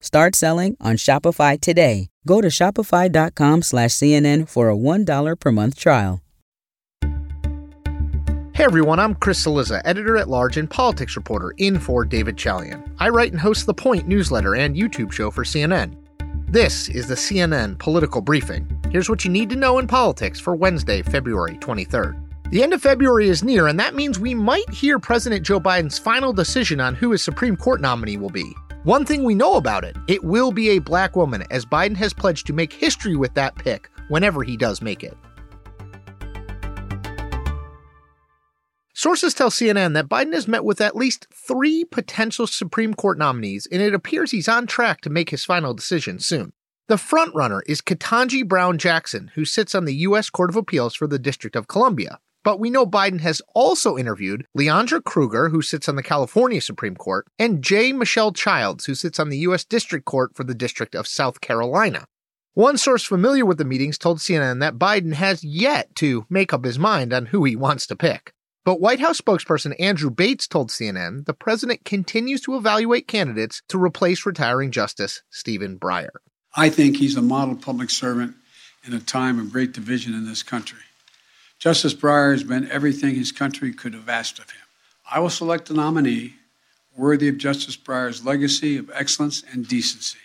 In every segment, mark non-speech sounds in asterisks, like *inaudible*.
Start selling on Shopify today. Go to shopify.com slash CNN for a $1 per month trial. Hey everyone, I'm Chris Cillizza, editor at large and politics reporter in for David Chalian. I write and host the Point newsletter and YouTube show for CNN. This is the CNN Political Briefing. Here's what you need to know in politics for Wednesday, February 23rd. The end of February is near, and that means we might hear President Joe Biden's final decision on who his Supreme Court nominee will be. One thing we know about it it will be a black woman, as Biden has pledged to make history with that pick whenever he does make it. Sources tell CNN that Biden has met with at least three potential Supreme Court nominees, and it appears he's on track to make his final decision soon. The frontrunner is Ketanji Brown Jackson, who sits on the U.S. Court of Appeals for the District of Columbia. But we know Biden has also interviewed Leondra Kruger, who sits on the California Supreme Court, and J. Michelle Childs, who sits on the U.S. District Court for the District of South Carolina. One source familiar with the meetings told CNN that Biden has yet to make up his mind on who he wants to pick. But White House spokesperson Andrew Bates told CNN the president continues to evaluate candidates to replace retiring Justice Stephen Breyer. I think he's a model public servant in a time of great division in this country. Justice Breyer has been everything his country could have asked of him. I will select a nominee worthy of Justice Breyer's legacy of excellence and decency.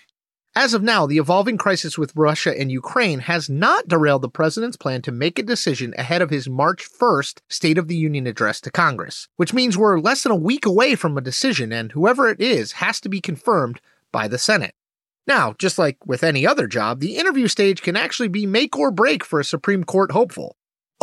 As of now, the evolving crisis with Russia and Ukraine has not derailed the president's plan to make a decision ahead of his March 1st State of the Union address to Congress, which means we're less than a week away from a decision, and whoever it is has to be confirmed by the Senate. Now, just like with any other job, the interview stage can actually be make or break for a Supreme Court hopeful.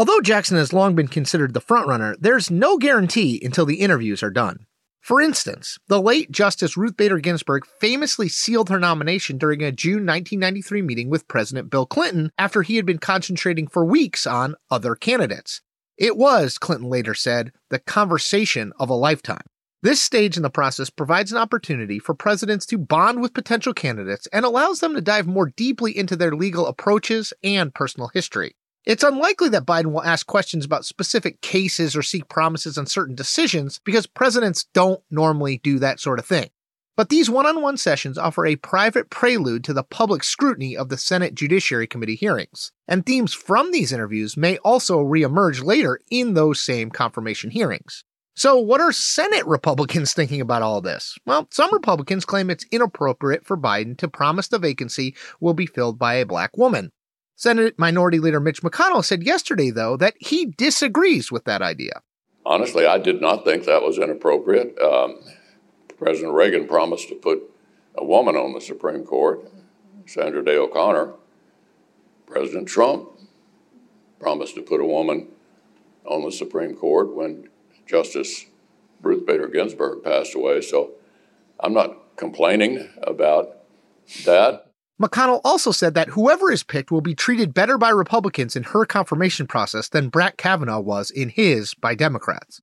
Although Jackson has long been considered the frontrunner, there's no guarantee until the interviews are done. For instance, the late Justice Ruth Bader Ginsburg famously sealed her nomination during a June 1993 meeting with President Bill Clinton after he had been concentrating for weeks on other candidates. It was, Clinton later said, the conversation of a lifetime. This stage in the process provides an opportunity for presidents to bond with potential candidates and allows them to dive more deeply into their legal approaches and personal history. It's unlikely that Biden will ask questions about specific cases or seek promises on certain decisions because presidents don't normally do that sort of thing. But these one on one sessions offer a private prelude to the public scrutiny of the Senate Judiciary Committee hearings. And themes from these interviews may also reemerge later in those same confirmation hearings. So, what are Senate Republicans *laughs* thinking about all this? Well, some Republicans claim it's inappropriate for Biden to promise the vacancy will be filled by a black woman. Senate Minority Leader Mitch McConnell said yesterday, though, that he disagrees with that idea. Honestly, I did not think that was inappropriate. Um, President Reagan promised to put a woman on the Supreme Court, Sandra Day O'Connor. President Trump promised to put a woman on the Supreme Court when Justice Ruth Bader Ginsburg passed away. So I'm not complaining about that. McConnell also said that whoever is picked will be treated better by Republicans in her confirmation process than Brett Kavanaugh was in his by Democrats.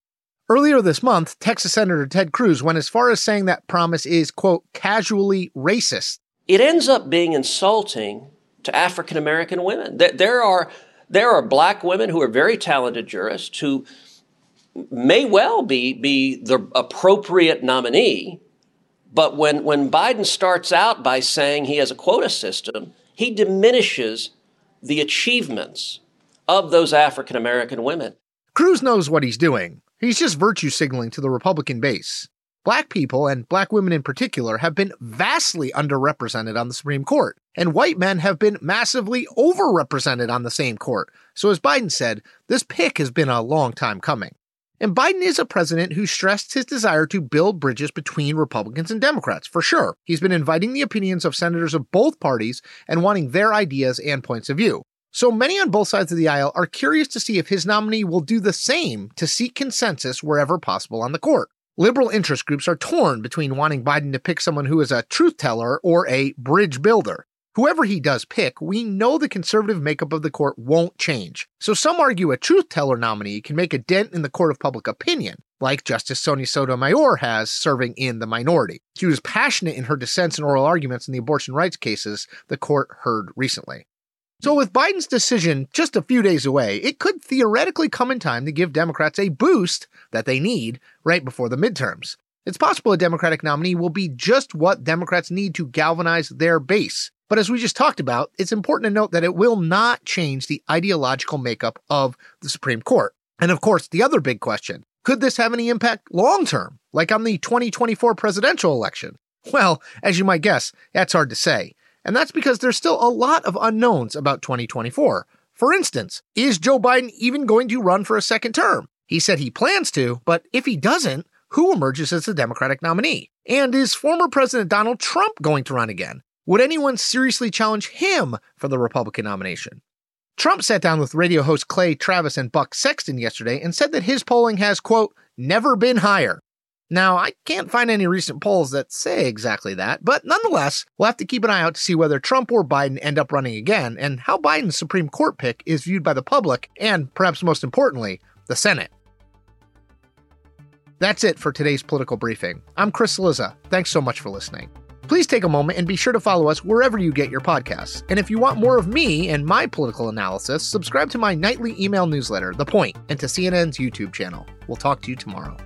Earlier this month, Texas Senator Ted Cruz went as far as saying that promise is, quote, casually racist. It ends up being insulting to African American women. There are, there are black women who are very talented jurists who may well be, be the appropriate nominee but when, when Biden starts out by saying he has a quota system, he diminishes the achievements of those African American women. Cruz knows what he's doing. He's just virtue signaling to the Republican base. Black people, and black women in particular, have been vastly underrepresented on the Supreme Court, and white men have been massively overrepresented on the same court. So, as Biden said, this pick has been a long time coming. And Biden is a president who stressed his desire to build bridges between Republicans and Democrats, for sure. He's been inviting the opinions of senators of both parties and wanting their ideas and points of view. So many on both sides of the aisle are curious to see if his nominee will do the same to seek consensus wherever possible on the court. Liberal interest groups are torn between wanting Biden to pick someone who is a truth teller or a bridge builder. Whoever he does pick, we know the conservative makeup of the court won't change. So some argue a truth teller nominee can make a dent in the court of public opinion, like Justice Sonia Sotomayor has serving in the minority. She was passionate in her dissents and oral arguments in the abortion rights cases the court heard recently. So, with Biden's decision just a few days away, it could theoretically come in time to give Democrats a boost that they need right before the midterms. It's possible a Democratic nominee will be just what Democrats need to galvanize their base. But as we just talked about, it's important to note that it will not change the ideological makeup of the Supreme Court. And of course, the other big question could this have any impact long term, like on the 2024 presidential election? Well, as you might guess, that's hard to say. And that's because there's still a lot of unknowns about 2024. For instance, is Joe Biden even going to run for a second term? He said he plans to, but if he doesn't, who emerges as the Democratic nominee? And is former President Donald Trump going to run again? Would anyone seriously challenge him for the Republican nomination? Trump sat down with radio host Clay Travis and Buck Sexton yesterday and said that his polling has, quote, never been higher. Now, I can't find any recent polls that say exactly that, but nonetheless, we'll have to keep an eye out to see whether Trump or Biden end up running again and how Biden's Supreme Court pick is viewed by the public and, perhaps most importantly, the Senate. That's it for today's political briefing. I'm Chris Cillizza. Thanks so much for listening. Please take a moment and be sure to follow us wherever you get your podcasts. And if you want more of me and my political analysis, subscribe to my nightly email newsletter, The Point, and to CNN's YouTube channel. We'll talk to you tomorrow.